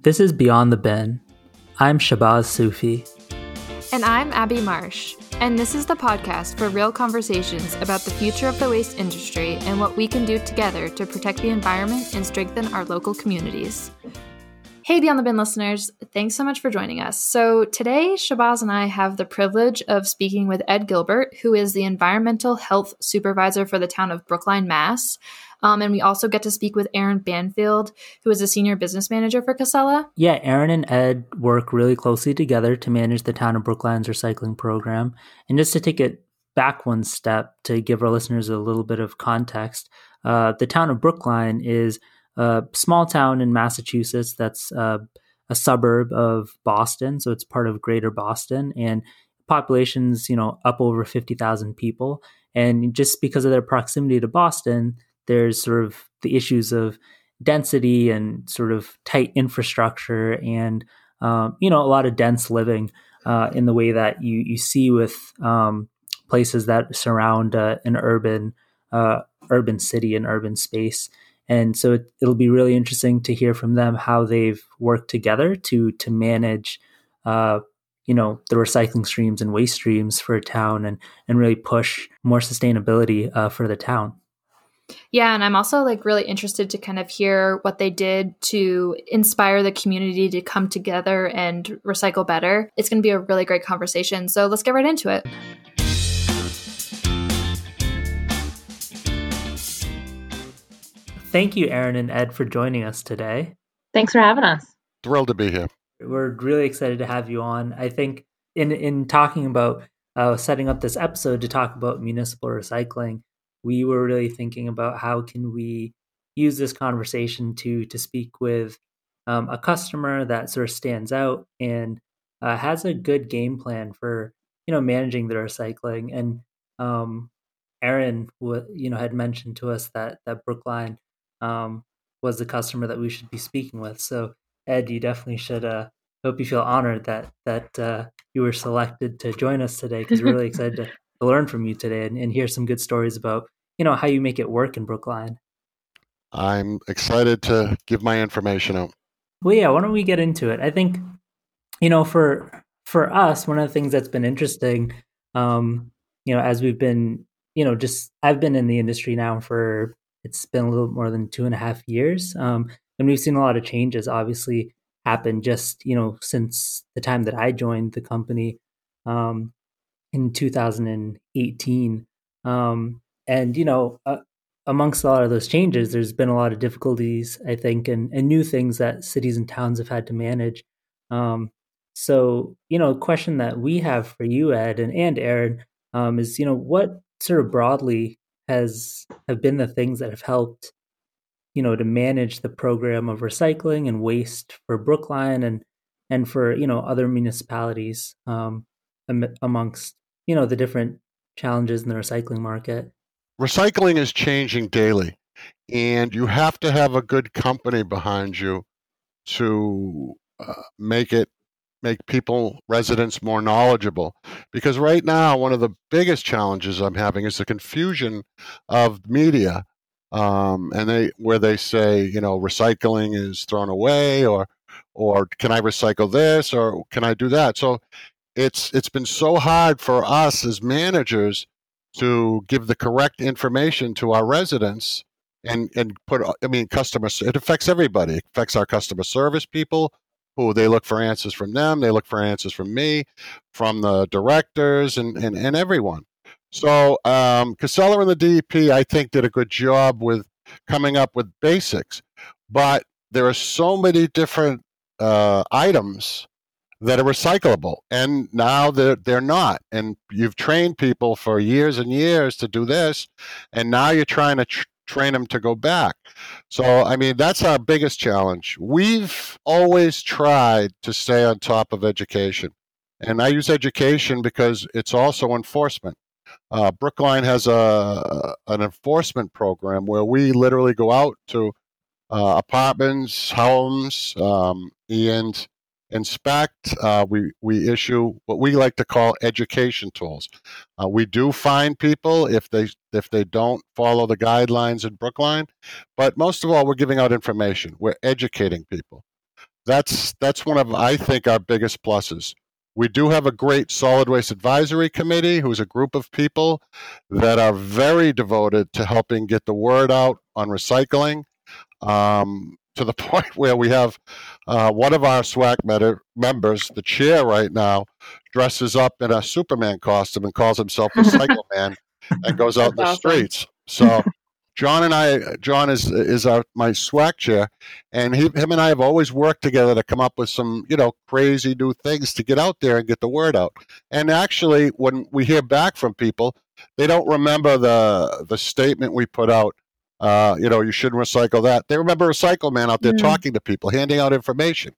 This is Beyond the Bin. I'm Shabazz Sufi. And I'm Abby Marsh. And this is the podcast for real conversations about the future of the waste industry and what we can do together to protect the environment and strengthen our local communities. Hey, Beyond the Bin listeners, thanks so much for joining us. So, today, Shabazz and I have the privilege of speaking with Ed Gilbert, who is the Environmental Health Supervisor for the town of Brookline, Mass. Um, and we also get to speak with Aaron Banfield, who is a senior business manager for Casella. Yeah, Aaron and Ed work really closely together to manage the town of Brookline's recycling program. And just to take it back one step to give our listeners a little bit of context, uh, the town of Brookline is a small town in Massachusetts that's uh, a suburb of Boston, so it's part of Greater Boston, and population's you know up over fifty thousand people. And just because of their proximity to Boston, there's sort of the issues of density and sort of tight infrastructure and um, you know a lot of dense living uh, in the way that you you see with um, places that surround uh, an urban uh, urban city and urban space. And so it, will be really interesting to hear from them how they've worked together to to manage, uh, you know, the recycling streams and waste streams for a town and and really push more sustainability uh, for the town. Yeah, and I'm also like really interested to kind of hear what they did to inspire the community to come together and recycle better. It's going to be a really great conversation. So let's get right into it. Thank you, Aaron and Ed, for joining us today. Thanks for having us. Thrilled to be here. We're really excited to have you on. I think in in talking about uh, setting up this episode to talk about municipal recycling, we were really thinking about how can we use this conversation to to speak with um, a customer that sort of stands out and uh, has a good game plan for you know managing the recycling. And um, Aaron, you know, had mentioned to us that that Brookline um, was the customer that we should be speaking with. So Ed, you definitely should. Uh, hope you feel honored that that uh, you were selected to join us today because we're really excited to to learn from you today and, and hear some good stories about you know how you make it work in Brookline. I'm excited to give my information out. Well, yeah. Why don't we get into it? I think you know for for us, one of the things that's been interesting, um, you know, as we've been, you know, just I've been in the industry now for it's been a little more than two and a half years, um, and we've seen a lot of changes. Obviously, happen just you know since the time that I joined the company. Um, in 2018. Um, and, you know, uh, amongst a lot of those changes, there's been a lot of difficulties, I think, and, and new things that cities and towns have had to manage. Um, so, you know, a question that we have for you, Ed and, and Aaron, um, is, you know, what sort of broadly has have been the things that have helped, you know, to manage the program of recycling and waste for Brookline and and for you know other municipalities um, amongst you know the different challenges in the recycling market. Recycling is changing daily and you have to have a good company behind you to uh, make it make people residents more knowledgeable. Because right now one of the biggest challenges i'm having is the confusion of media um, and they where they say you know recycling is thrown away or or can i recycle this? or can i do that? So it's it's been so hard for us as managers to give the correct information to our residents and and put i mean customers it affects everybody. It affects our customer service people who they look for answers from them they look for answers from me from the directors and and, and everyone. So um, casella and the dep i think did a good job with coming up with basics but there are so many different uh, items that are recyclable and now they're, they're not and you've trained people for years and years to do this and now you're trying to tr- train them to go back. So i mean that's our biggest challenge. We've always tried to stay on top of education. And i use education because it's also enforcement. Uh, brookline has a an enforcement program where we literally go out to uh, apartments homes um, and inspect. Uh, we we issue what we like to call education tools. Uh, we do find people if they if they don't follow the guidelines in Brookline, but most of all, we're giving out information. We're educating people. that's that's one of I think our biggest pluses. We do have a great solid waste advisory committee, who's a group of people that are very devoted to helping get the word out on recycling. Um, to the point where we have uh, one of our SWAC med- members, the chair right now, dresses up in a Superman costume and calls himself a Cycle Man and goes out in the awesome. streets. So John and I, John is is our my SWAC chair, and he, him and I have always worked together to come up with some, you know, crazy new things to get out there and get the word out. And actually, when we hear back from people, they don't remember the the statement we put out. Uh, you know, you shouldn't recycle that. They remember a Recycle Man out there mm-hmm. talking to people, handing out information.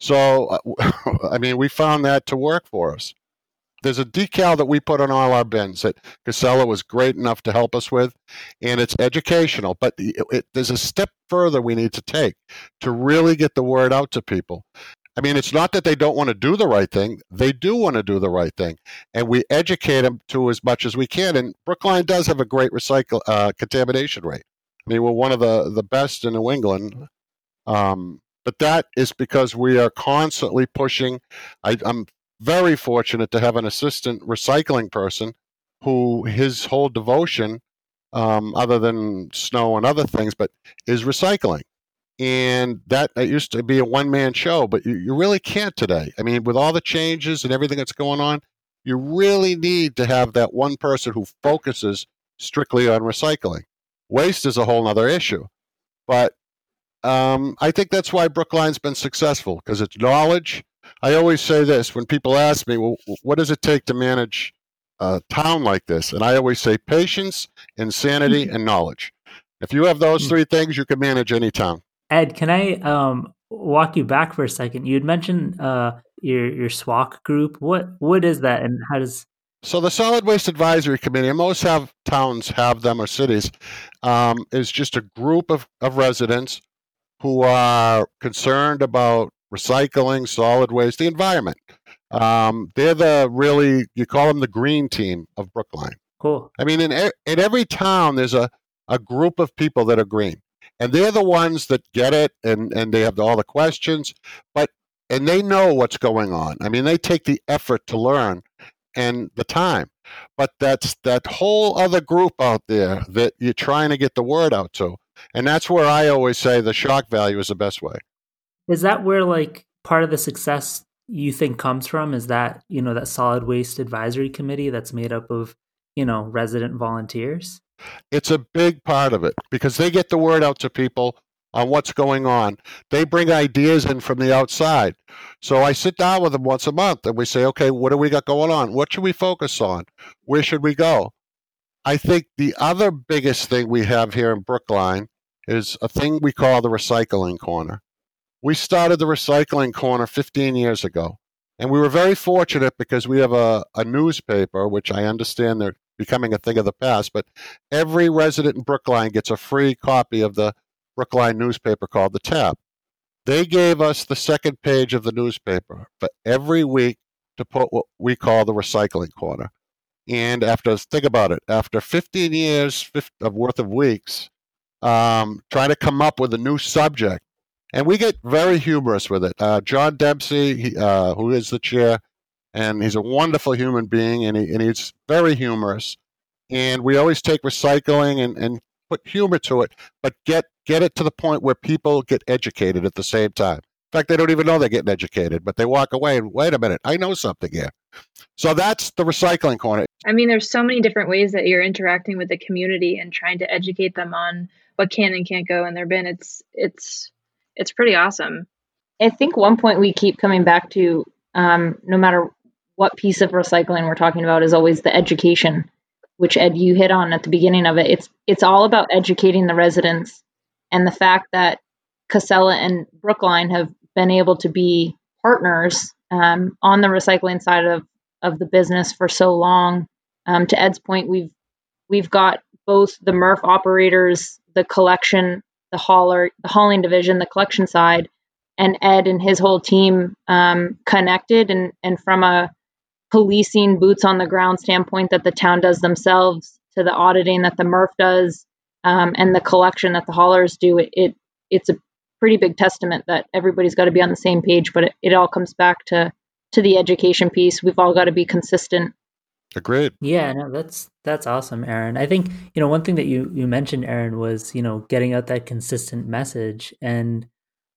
So, uh, I mean, we found that to work for us. There's a decal that we put on all our bins that Casella was great enough to help us with, and it's educational. But it, it, there's a step further we need to take to really get the word out to people. I mean, it's not that they don't want to do the right thing. They do want to do the right thing. And we educate them to as much as we can. And Brookline does have a great recycle uh, contamination rate. Mean, we're one of the, the best in New England. Um, but that is because we are constantly pushing. I, am very fortunate to have an assistant recycling person who his whole devotion, um, other than snow and other things, but is recycling. And that it used to be a one man show, but you, you really can't today. I mean, with all the changes and everything that's going on, you really need to have that one person who focuses strictly on recycling. Waste is a whole other issue. But um, I think that's why Brookline's been successful because it's knowledge I always say this when people ask me, well, what does it take to manage a town like this? And I always say patience, insanity, and knowledge. If you have those hmm. three things, you can manage any town. Ed, can I um, walk you back for a second? You had mentioned uh, your your SWAC group. What what is that, and how does so the Solid Waste Advisory Committee, and most have towns have them or cities, um, is just a group of, of residents who are concerned about recycling, solid waste, the environment. Um, they're the really you call them the green team of Brookline. Cool. I mean, in in every town, there's a a group of people that are green, and they're the ones that get it, and and they have all the questions, but and they know what's going on. I mean, they take the effort to learn and the time. But that's that whole other group out there that you're trying to get the word out to. And that's where I always say the shock value is the best way. Is that where like part of the success you think comes from? Is that, you know, that solid waste advisory committee that's made up of, you know, resident volunteers? It's a big part of it because they get the word out to people on what's going on. They bring ideas in from the outside. So I sit down with them once a month and we say, okay, what do we got going on? What should we focus on? Where should we go? I think the other biggest thing we have here in Brookline is a thing we call the recycling corner. We started the recycling corner 15 years ago. And we were very fortunate because we have a, a newspaper, which I understand they're becoming a thing of the past, but every resident in Brookline gets a free copy of the Brookline newspaper called The Tab. They gave us the second page of the newspaper for every week to put what we call the recycling corner. And after, think about it, after 15 years of worth of weeks, um, trying to come up with a new subject and we get very humorous with it. Uh, John Dempsey, he, uh, who is the chair, and he's a wonderful human being, and, he, and he's very humorous. And we always take recycling and, and put humor to it, but get get it to the point where people get educated at the same time. In fact, they don't even know they're getting educated, but they walk away and wait a minute, I know something here. So that's the recycling corner. I mean, there's so many different ways that you're interacting with the community and trying to educate them on what can and can't go in their bin. It's it's it's pretty awesome. I think one point we keep coming back to, um, no matter what piece of recycling we're talking about, is always the education, which Ed you hit on at the beginning of it. It's it's all about educating the residents, and the fact that Casella and Brookline have been able to be partners um, on the recycling side of of the business for so long. Um, to Ed's point, we've we've got both the MRF operators, the collection the hauler, the hauling division, the collection side, and Ed and his whole team um, connected. And, and from a policing boots on the ground standpoint that the town does themselves to the auditing that the MRF does um, and the collection that the haulers do, it, it it's a pretty big testament that everybody's got to be on the same page. But it, it all comes back to to the education piece. We've all got to be consistent. Agreed. Yeah, no, that's that's awesome, Aaron. I think you know one thing that you you mentioned, Aaron, was you know getting out that consistent message, and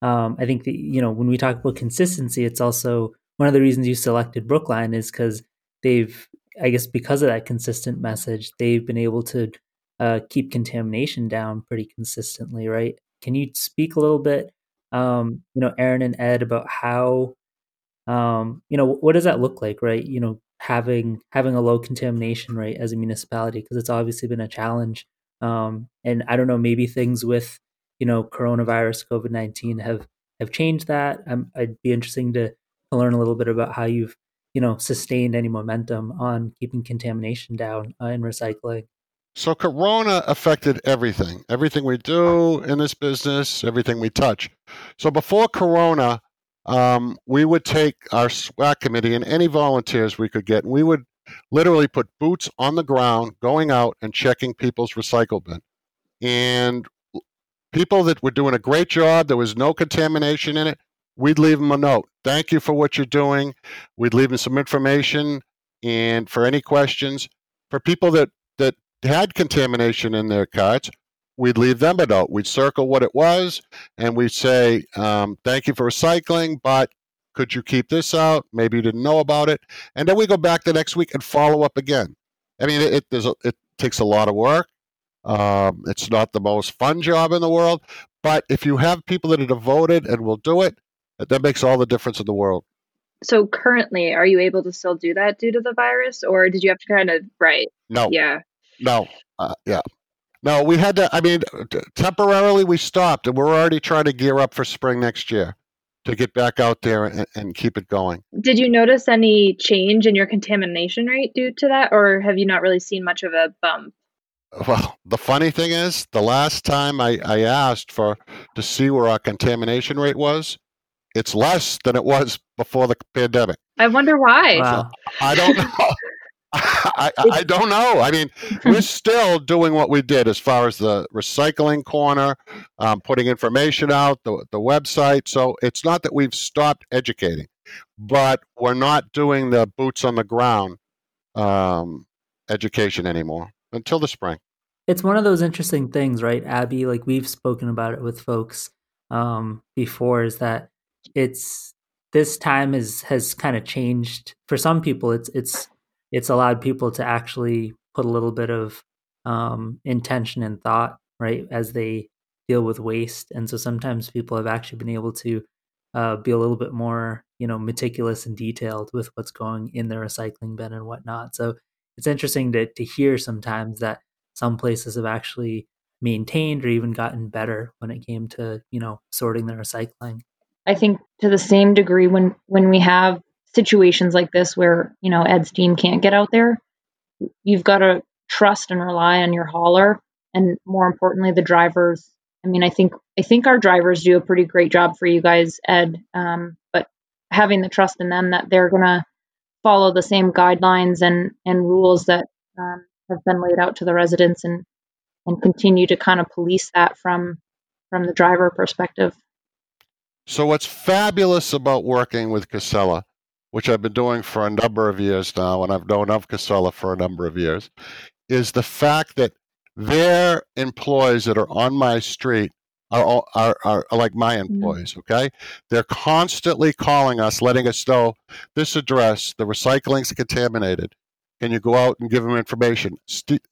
um, I think that you know when we talk about consistency, it's also one of the reasons you selected Brookline is because they've, I guess, because of that consistent message, they've been able to uh, keep contamination down pretty consistently, right? Can you speak a little bit, um, you know, Aaron and Ed, about how, um, you know, what does that look like, right? You know, having having a low contamination rate as a municipality because it's obviously been a challenge. Um, and I don't know, maybe things with you know coronavirus, COVID nineteen have have changed that. I'd be interesting to, to learn a little bit about how you've you know sustained any momentum on keeping contamination down uh, in recycling. So Corona affected everything, everything we do in this business, everything we touch. So before Corona, um, we would take our SWAC committee and any volunteers we could get, and we would literally put boots on the ground, going out and checking people's recycle bin. And people that were doing a great job, there was no contamination in it, we'd leave them a note. Thank you for what you're doing. We'd leave them some information and for any questions. For people that, that had contamination in their carts, we'd leave them a note. We'd circle what it was, and we'd say, um, "Thank you for recycling, but could you keep this out? Maybe you didn't know about it." And then we go back the next week and follow up again. I mean, it it, a, it takes a lot of work. Um, it's not the most fun job in the world, but if you have people that are devoted and will do it, that makes all the difference in the world. So currently, are you able to still do that due to the virus, or did you have to kind of right? No. Yeah. No. Uh, yeah. No, we had to. I mean, temporarily we stopped, and we're already trying to gear up for spring next year to get back out there and, and keep it going. Did you notice any change in your contamination rate due to that, or have you not really seen much of a bump? Well, the funny thing is, the last time I, I asked for to see where our contamination rate was, it's less than it was before the pandemic. I wonder why. Wow. I don't know. I, I, don't know. I mean, we're still doing what we did as far as the recycling corner, um, putting information out, the, the website. So it's not that we've stopped educating, but we're not doing the boots on the ground um, education anymore until the spring. It's one of those interesting things, right, Abby? Like we've spoken about it with folks um, before, is that it's this time is has kind of changed. For some people. It's it's it's allowed people to actually put a little bit of um, intention and thought right as they deal with waste. And so sometimes people have actually been able to uh, be a little bit more you know meticulous and detailed with what's going in their recycling bin and whatnot. So it's interesting to, to hear sometimes that some places have actually maintained or even gotten better when it came to you know sorting their recycling i think to the same degree when when we have situations like this where you know ed's team can't get out there you've got to trust and rely on your hauler and more importantly the drivers. I mean i think i think our drivers do a pretty great job for you guys ed um, but having the trust in them that they're to follow the same guidelines and and rules that um, have been laid out to the residents and and continue to kind of police that from from the driver perspective so what's fabulous about working with casella which I've been doing for a number of years now, and I've known of Casella for a number of years, is the fact that their employees that are on my street are, are, are, are like my mm-hmm. employees, okay? They're constantly calling us, letting us know this address, the recycling's contaminated. Can you go out and give them information?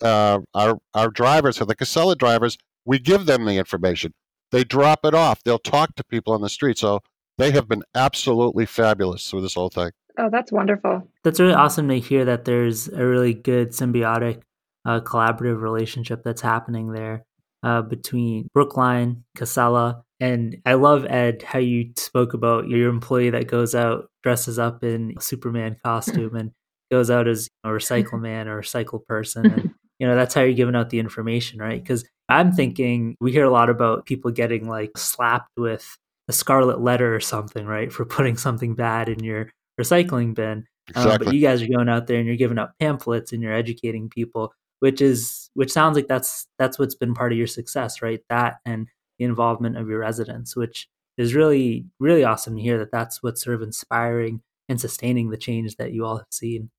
Uh, our, our drivers, are the Casella drivers, we give them the information. They drop it off. They'll talk to people on the street. So they have been absolutely fabulous through this whole thing. Oh, that's wonderful. That's really awesome to hear that there's a really good symbiotic, uh, collaborative relationship that's happening there uh, between Brookline, Casella, and I love Ed how you spoke about your employee that goes out dresses up in Superman costume and goes out as a recycle man or recycle person, and you know that's how you're giving out the information, right? Because I'm thinking we hear a lot about people getting like slapped with a scarlet letter or something, right, for putting something bad in your recycling bin. Exactly. Um, but you guys are going out there and you're giving out pamphlets and you're educating people, which is which sounds like that's that's what's been part of your success, right? That and the involvement of your residents, which is really, really awesome to hear that that's what's sort of inspiring and sustaining the change that you all have seen.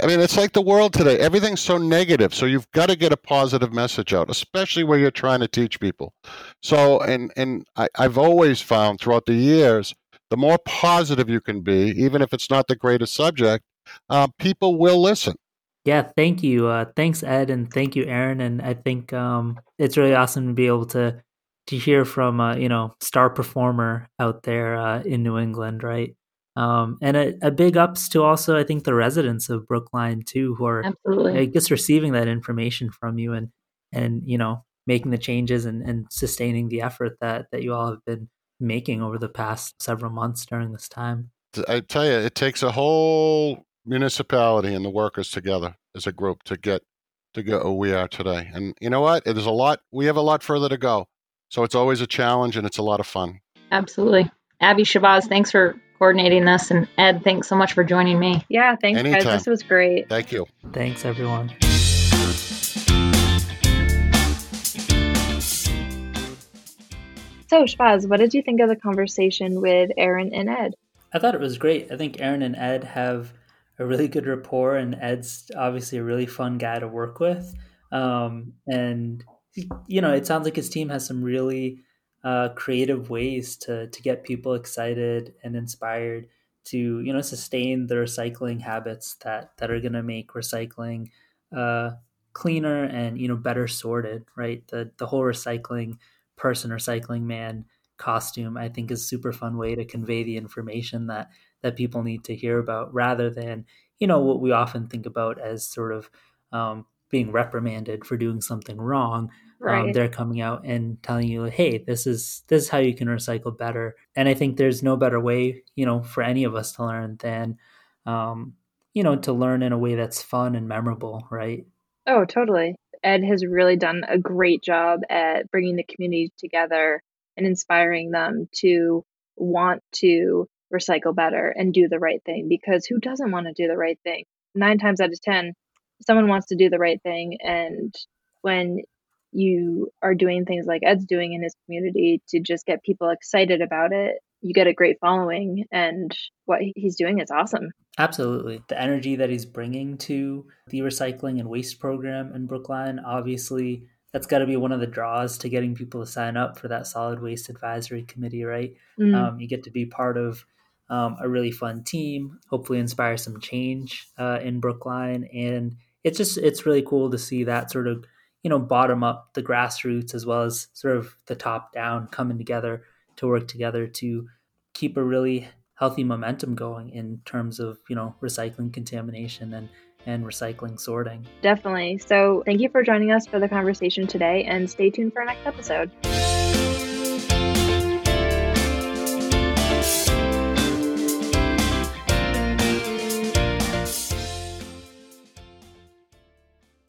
I mean, it's like the world today. Everything's so negative. So you've got to get a positive message out, especially where you're trying to teach people. So, and and I, I've always found throughout the years, the more positive you can be, even if it's not the greatest subject, uh, people will listen. Yeah, thank you. Uh, thanks, Ed, and thank you, Aaron. And I think um, it's really awesome to be able to to hear from a you know star performer out there uh, in New England, right? Um, and a, a, big ups to also I think the residents of Brookline too, who are Absolutely. I guess receiving that information from you and and you know making the changes and, and sustaining the effort that that you all have been making over the past several months during this time. I tell you, it takes a whole municipality and the workers together as a group to get to get where we are today. And you know what? It is a lot. We have a lot further to go. So it's always a challenge and it's a lot of fun. Absolutely. Abby Shabazz, thanks for coordinating this. And Ed, thanks so much for joining me. Yeah, thanks, Anytime. guys. This was great. Thank you. Thanks, everyone. So, Shabazz, what did you think of the conversation with Aaron and Ed? I thought it was great. I think Aaron and Ed have a really good rapport, and Ed's obviously a really fun guy to work with. Um, and you know, it sounds like his team has some really uh, creative ways to to get people excited and inspired to you know sustain the recycling habits that that are going to make recycling uh, cleaner and you know better sorted. Right, the the whole recycling person, recycling man costume, I think is super fun way to convey the information that that people need to hear about, rather than you know what we often think about as sort of um, being reprimanded for doing something wrong. Um, right. Um, they're coming out and telling you, "Hey, this is this is how you can recycle better." And I think there's no better way, you know, for any of us to learn than, um, you know, to learn in a way that's fun and memorable, right? Oh, totally. Ed has really done a great job at bringing the community together and inspiring them to want to recycle better and do the right thing because who doesn't want to do the right thing? Nine times out of 10, someone wants to do the right thing. And when you are doing things like Ed's doing in his community to just get people excited about it, you get a great following. And what he's doing is awesome. Absolutely. The energy that he's bringing to the recycling and waste program in Brookline, obviously, that's got to be one of the draws to getting people to sign up for that solid waste advisory committee, right? Mm. Um, you get to be part of um, a really fun team, hopefully inspire some change uh, in Brookline. And it's just, it's really cool to see that sort of, you know, bottom up the grassroots as well as sort of the top down coming together to work together to keep a really healthy momentum going in terms of you know recycling contamination and and recycling sorting. Definitely. So, thank you for joining us for the conversation today and stay tuned for our next episode.